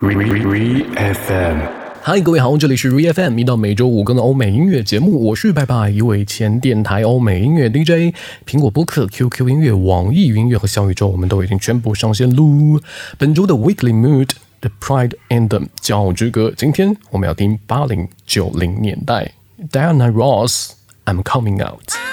Re FM，嗨，各位好，这里是 Re FM，一到每周五更的欧美音乐节目，我是拜拜，一位前电台欧美音乐 DJ，苹果播客、QQ 音乐、网易云音乐和小宇宙，我们都已经全部上线喽。本周的 Weekly Mood The Pride Anthem 骄傲之歌，今天我们要听八零九零年代 Diana Ross，I'm Coming Out。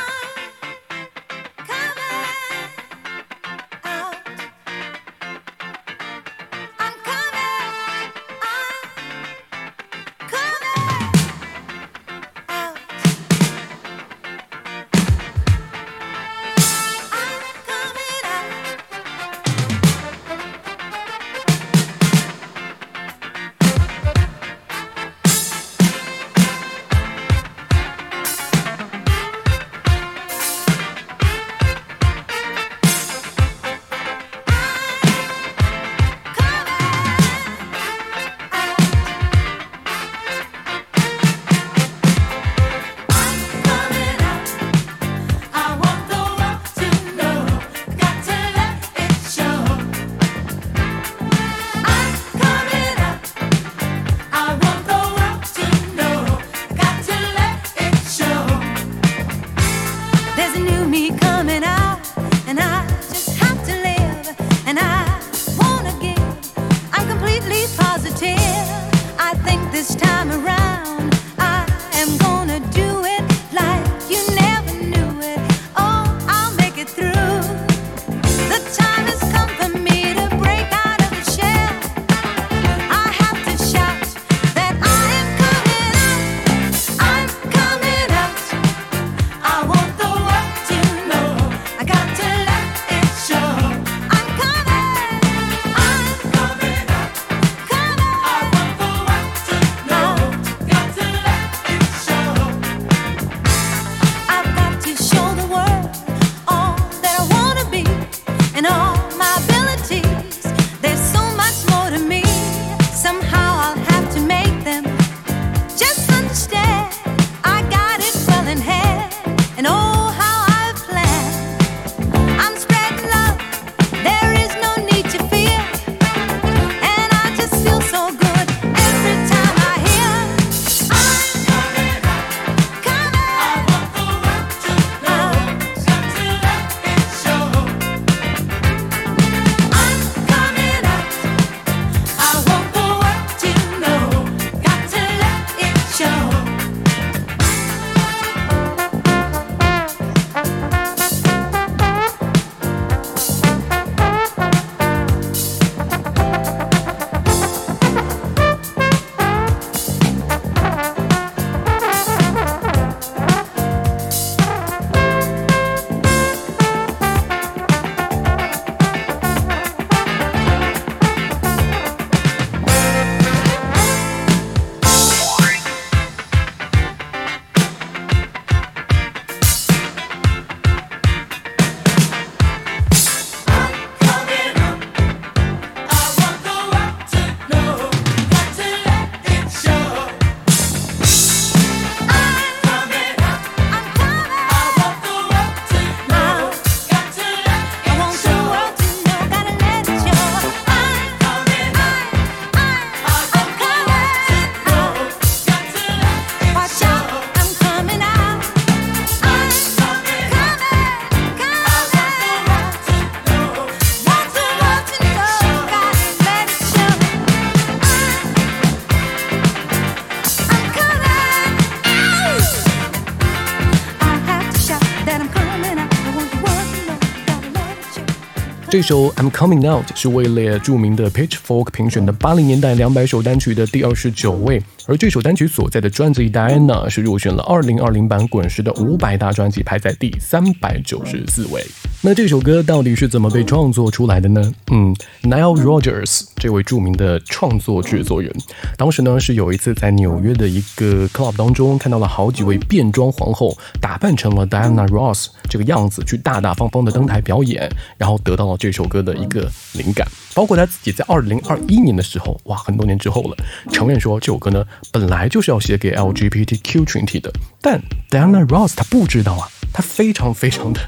这首《I'm Coming Out》是位列著名的 Pitchfork 评选的八零年代两百首单曲的第二十九位，而这首单曲所在的专辑《Diana》是入选了二零二零版滚石的五百大专辑，排在第三百九十四位。那这首歌到底是怎么被创作出来的呢？嗯，Nile Rodgers 这位著名的创作制作人，当时呢是有一次在纽约的一个 club 当中看到了好几位变装皇后打扮成了 Diana Ross 这个样子去大大方方的登台表演，然后得到了。这首歌的一个灵感，包括他自己在二零二一年的时候，哇，很多年之后了，承认说这首歌呢本来就是要写给 LGBTQ 群体的，但 Diana Ross 他不知道啊，他非常非常的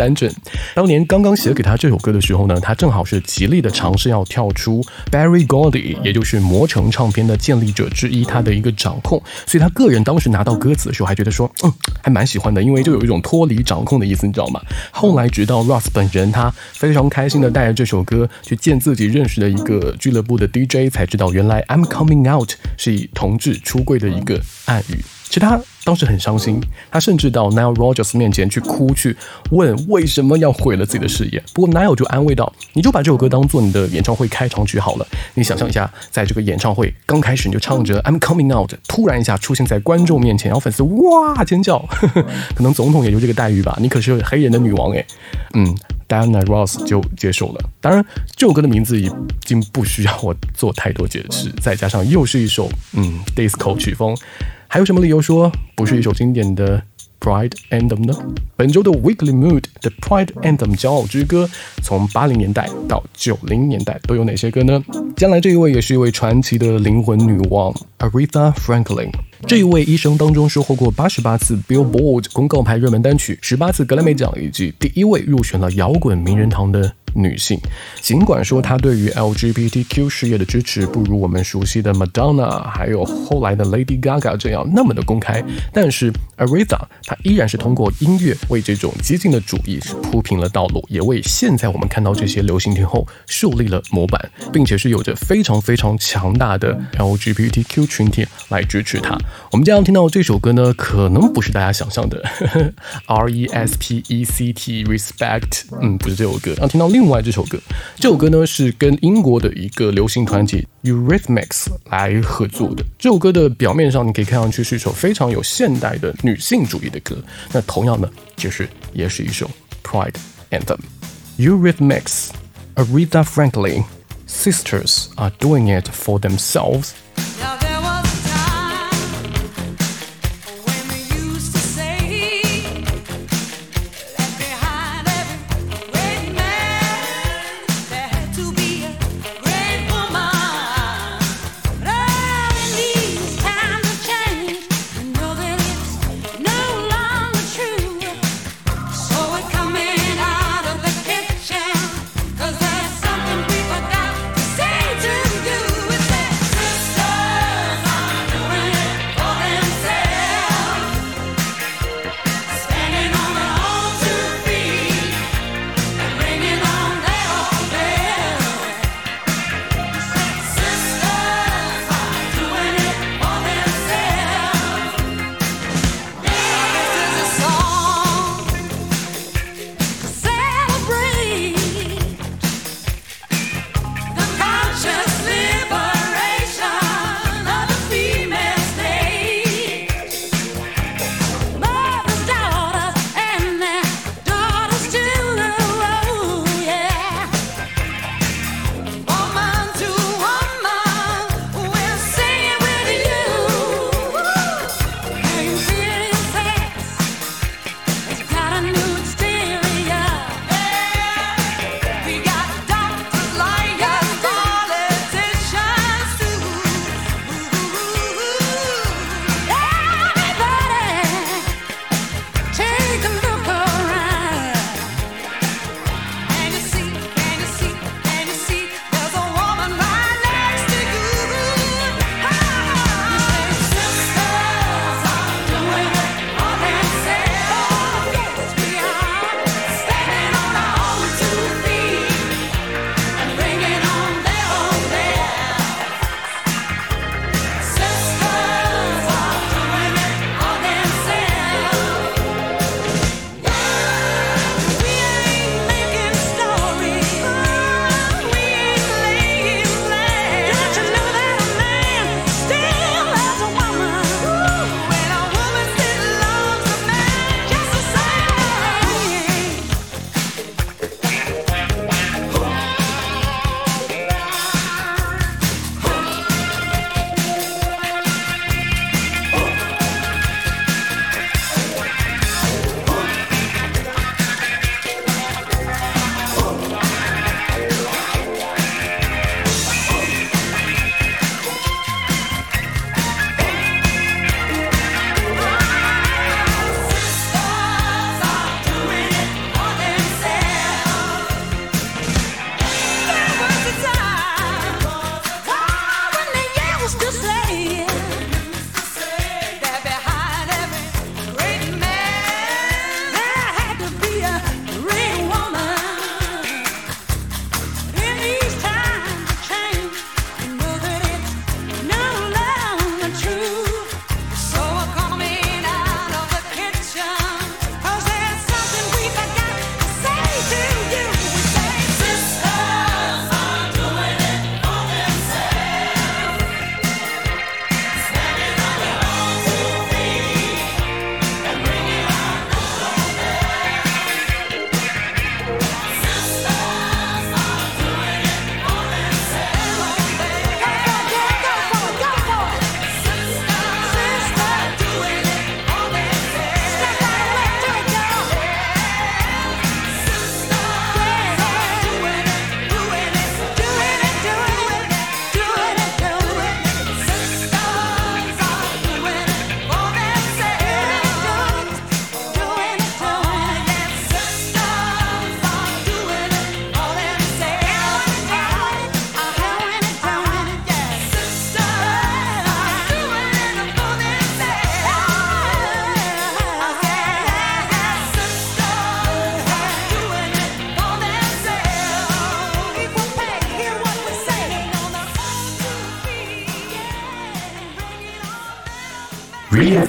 单枕。当年刚刚写给他这首歌的时候呢，他正好是极力的尝试要跳出 Barry Gordy，也就是魔城唱片的建立者之一，他的一个掌控。所以他个人当时拿到歌词的时候，还觉得说，嗯，还蛮喜欢的，因为就有一种脱离掌控的意思，你知道吗？后来直到 Ross 本人，他非常开心的带着这首歌去见自己认识的一个俱乐部的 DJ，才知道原来 I'm coming out 是以同志出柜的一个暗语。其实他当时很伤心，他甚至到 Nile Rogers 面前去哭，去问为什么要毁了自己的事业。不过 Nile 就安慰道：“你就把这首歌当做你的演唱会开场曲好了。你想象一下，在这个演唱会刚开始你就唱着 I'm coming out，突然一下出现在观众面前，然后粉丝哇尖叫，可能总统也就这个待遇吧。你可是黑人的女王诶。嗯，Diana Ross 就接受了。当然，这首歌的名字已经不需要我做太多解释，再加上又是一首嗯 disco 曲风。还有什么理由说不是一首经典的 Pride Anthem 呢？本周的 Weekly Mood 的 Pride Anthem 骄傲之歌，从八零年代到九零年代都有哪些歌呢？将来这一位也是一位传奇的灵魂女王 Aretha Franklin。这一位一生当中收获过八十八次 Billboard 公告牌热门单曲，十八次格莱美奖，以及第一位入选了摇滚名人堂的。女性，尽管说她对于 LGBTQ 事业的支持不如我们熟悉的 Madonna，还有后来的 Lady Gaga 这样那么的公开，但是 Aretha 她依然是通过音乐为这种激进的主义是铺平了道路，也为现在我们看到这些流行天后树立了模板，并且是有着非常非常强大的 LGBTQ 群体来支持她。我们将要听到这首歌呢，可能不是大家想象的 R E S P E C T Respect，嗯，不是这首歌，要听到另。另外这首歌，这首歌呢是跟英国的一个流行团体 Eurythmics 来合作的。这首歌的表面上你可以看上去是一首非常有现代的女性主义的歌，那同样呢，其实也是一首 Pride Anthem。Eurythmics, Aretha Franklin, sisters are doing it for themselves.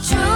true.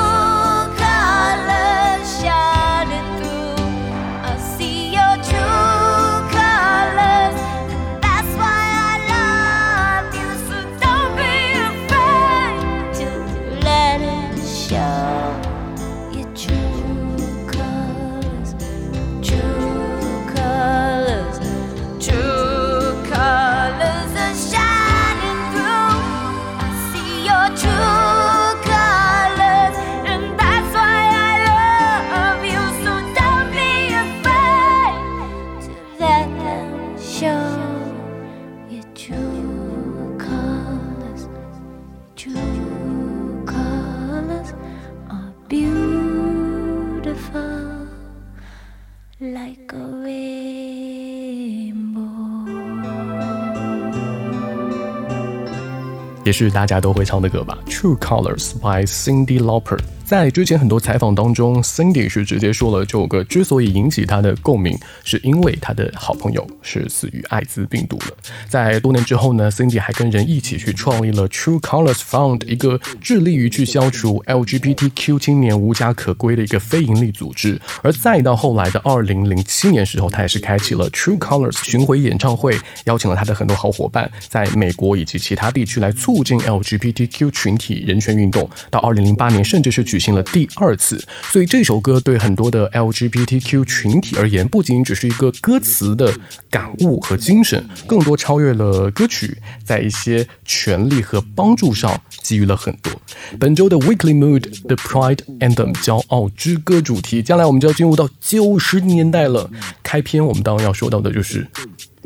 也是大家都会唱的歌吧，《True Colors》by Cindy Lauper。在之前很多采访当中，Cindy 是直接说了这首歌之所以引起他的共鸣，是因为他的好朋友是死于艾滋病毒了。在多年之后呢，Cindy 还跟人一起去创立了 True Colors Fund，一个致力于去消除 LGBTQ 青年无家可归的一个非营利组织。而再到后来的二零零七年时候，他也是开启了 True Colors 巡回演唱会，邀请了他的很多好伙伴，在美国以及其他地区来促进 LGBTQ 群体人权运动。到二零零八年，甚至是举举行了第二次，所以这首歌对很多的 LGBTQ 群体而言，不仅仅只是一个歌词的感悟和精神，更多超越了歌曲，在一些权利和帮助上给予了很多。本周的 Weekly Mood 的 Pride Anthem 骄傲之歌主题，将来我们就要进入到九十年代了。开篇我们当然要说到的就是。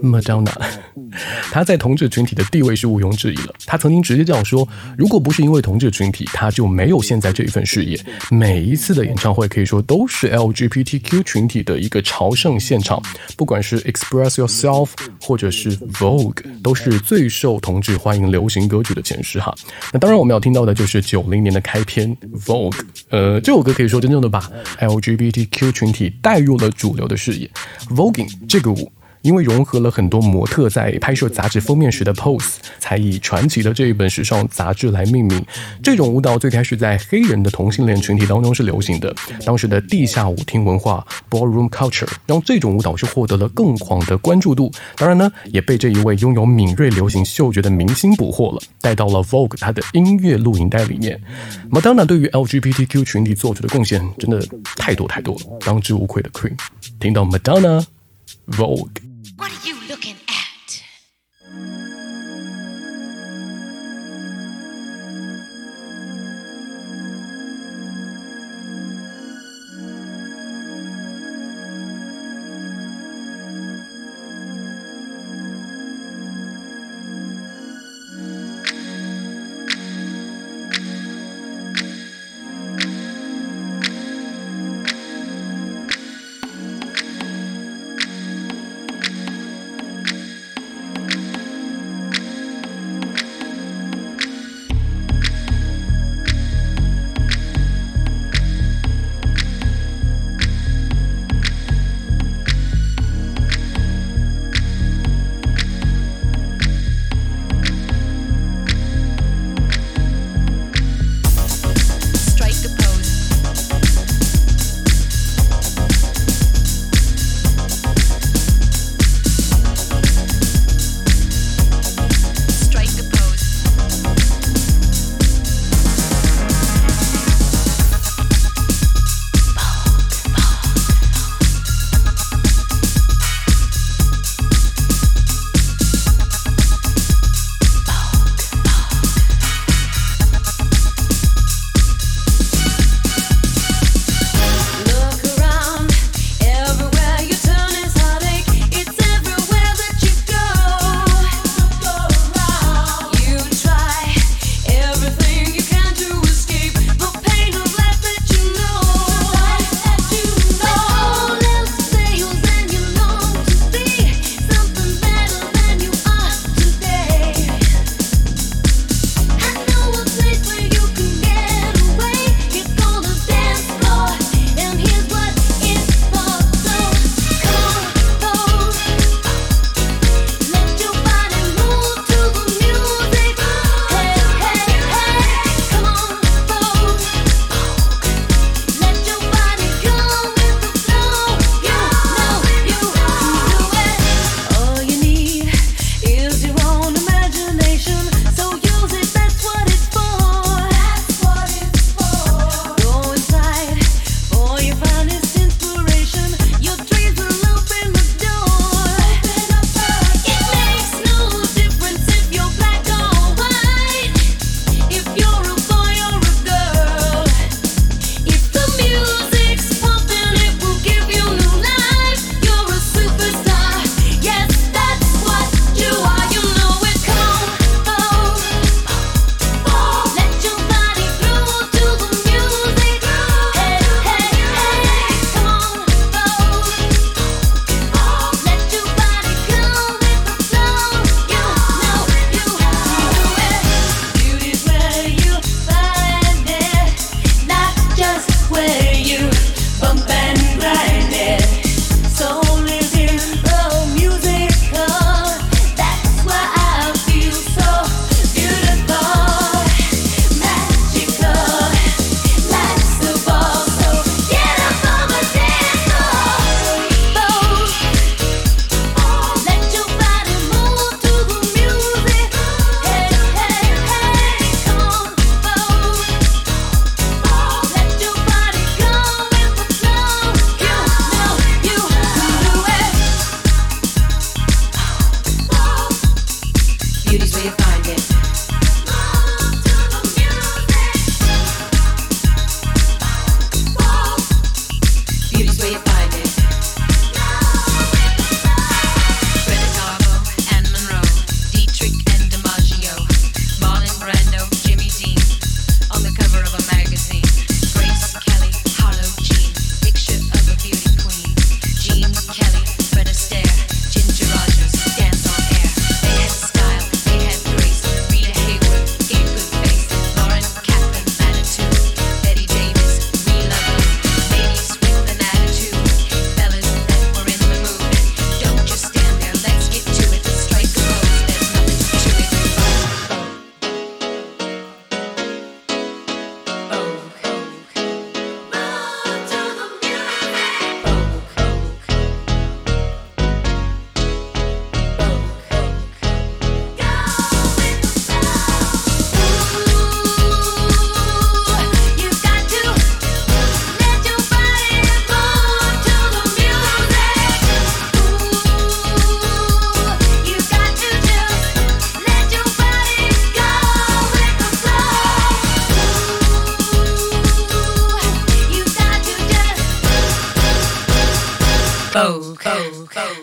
Madonna，他在同志群体的地位是毋庸置疑了。他曾经直接这样说：“如果不是因为同志群体，他就没有现在这一份事业。”每一次的演唱会可以说都是 LGBTQ 群体的一个朝圣现场，不管是 Express Yourself 或者是 Vogue，都是最受同志欢迎流行歌曲的前十哈。那当然我们要听到的就是九零年的开篇 Vogue，呃，这首歌可以说真正的把 LGBTQ 群体带入了主流的视野。Voguing 这个舞。因为融合了很多模特在拍摄杂志封面时的 pose，才以传奇的这一本时尚杂志来命名。这种舞蹈最开始在黑人的同性恋群体当中是流行的，当时的地下舞厅文化 （ballroom culture） 让这种舞蹈是获得了更广的关注度。当然呢，也被这一位拥有敏锐流行嗅觉的明星捕获了，带到了 Vogue 他的音乐录影带里面。Madonna 对于 LGBTQ 群体做出的贡献真的太多太多了，当之无愧的 Queen。听到 Madonna，Vogue。What are you looking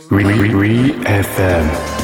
Re, Re, Re FM.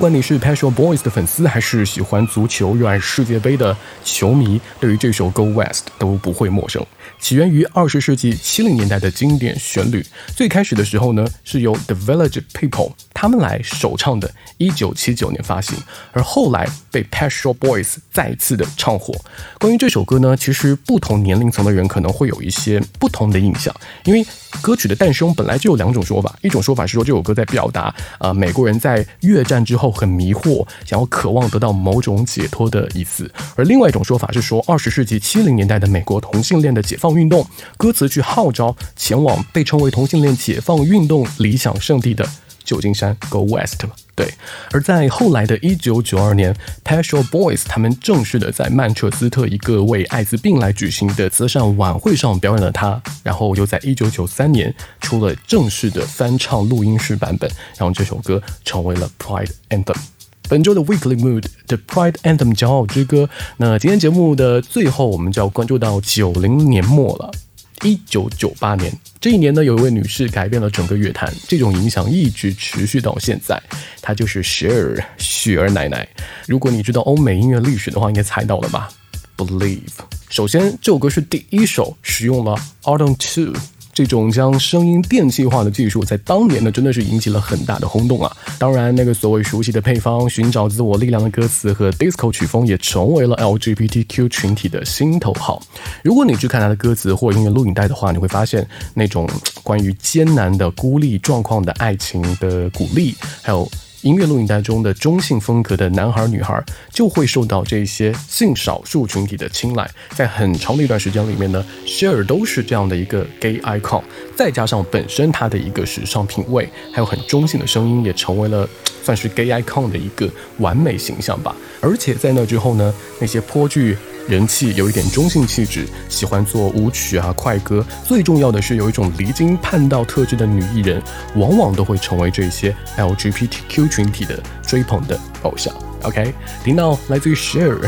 不管你是 p a s h o Boys 的粉丝，还是喜欢足球、热爱世界杯的球迷，对于这首《Go West》都不会陌生。起源于二十世纪七零年代的经典旋律，最开始的时候呢，是由 The Village People 他们来首唱的，一九七九年发行，而后来被 p a s h o Boys 再次的唱火。关于这首歌呢，其实不同年龄层的人可能会有一些不同的印象，因为歌曲的诞生本来就有两种说法，一种说法是说这首歌在表达呃美国人在越战之后很迷惑，想要渴望得到某种解脱的意思，而另外一种说法是说二十世纪七零年代的美国同性恋的解放运动，歌词去号召前往被称为同性恋解放运动理想圣地的旧金山 Go West 嘛。对，而在后来的一九九二年 p a s h o Boys 他们正式的在曼彻斯特一个为艾滋病来举行的慈善晚会上表演了它，然后又在一九九三年出了正式的翻唱录音室版本，让这首歌成为了 Pride Anthem。本周的 Weekly Mood 的 Pride Anthem 骄傲之歌。那今天节目的最后，我们就要关注到九零年末了。一九九八年这一年呢，有一位女士改变了整个乐坛，这种影响一直持续到现在。她就是雪儿雪儿奶奶。如果你知道欧美音乐历史的话，应该猜到了吧？Believe。首先，这首歌是第一首使用了 Auto Two。这种将声音电气化的技术，在当年呢，真的是引起了很大的轰动啊！当然，那个所谓熟悉的配方、寻找自我力量的歌词和 disco 曲风，也成为了 LGBTQ 群体的心头好。如果你去看他的歌词或音乐录影带的话，你会发现那种关于艰难的孤立状况的爱情的鼓励，还有。音乐录影带中的中性风格的男孩女孩就会受到这些性少数群体的青睐，在很长的一段时间里面呢，Share 都是这样的一个 gay icon，再加上本身他的一个时尚品味，还有很中性的声音，也成为了 算是 gay icon 的一个完美形象吧。而且在那之后呢，那些颇具人气有一点中性气质，喜欢做舞曲啊、快歌，最重要的是有一种离经叛道特质的女艺人，往往都会成为这些 LGBTQ 群体的追捧的偶像。OK，听到来自于 Share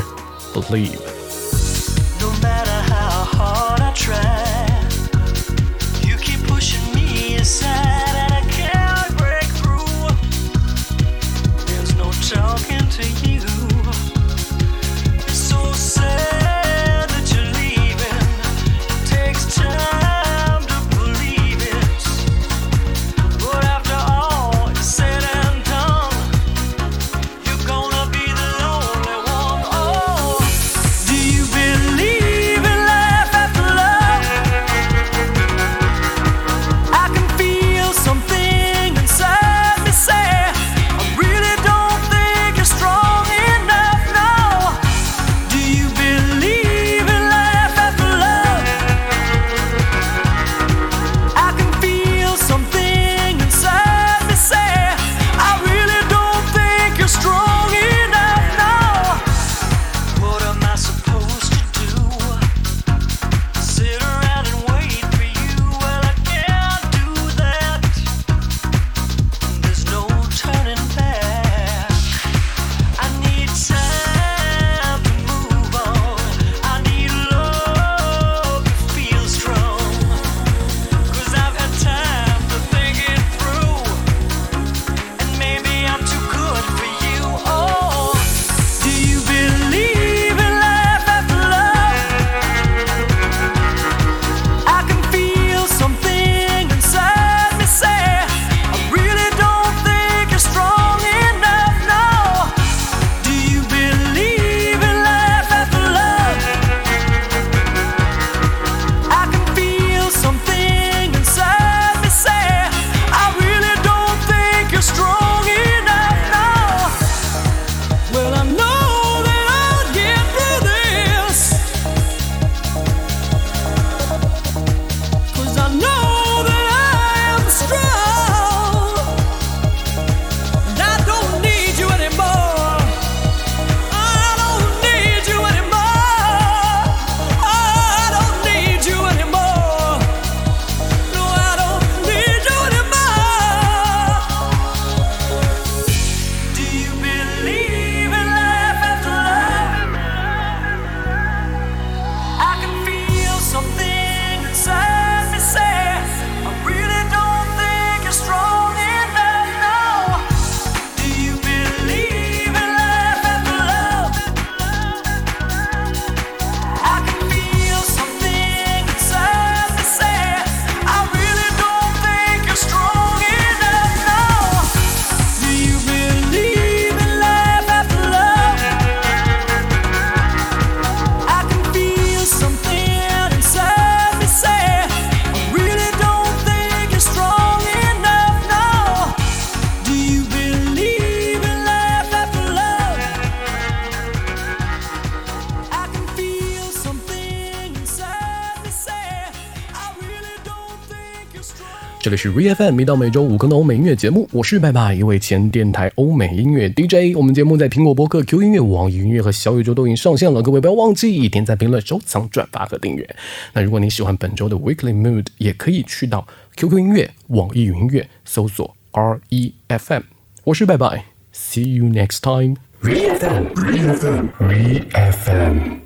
是 ReFM，一到每周五更的欧美音乐节目，我是拜拜，一位前电台欧美音乐 DJ。我们节目在苹果播客、Q 音乐、网易云音乐和小宇宙都已经上线了，各位不要忘记点赞、评论、收藏、转发和订阅。那如果你喜欢本周的 Weekly Mood，也可以去到 QQ 音乐、网易云音乐搜索 ReFM。我是拜拜，See you next time。ReFM，ReFM，ReFM。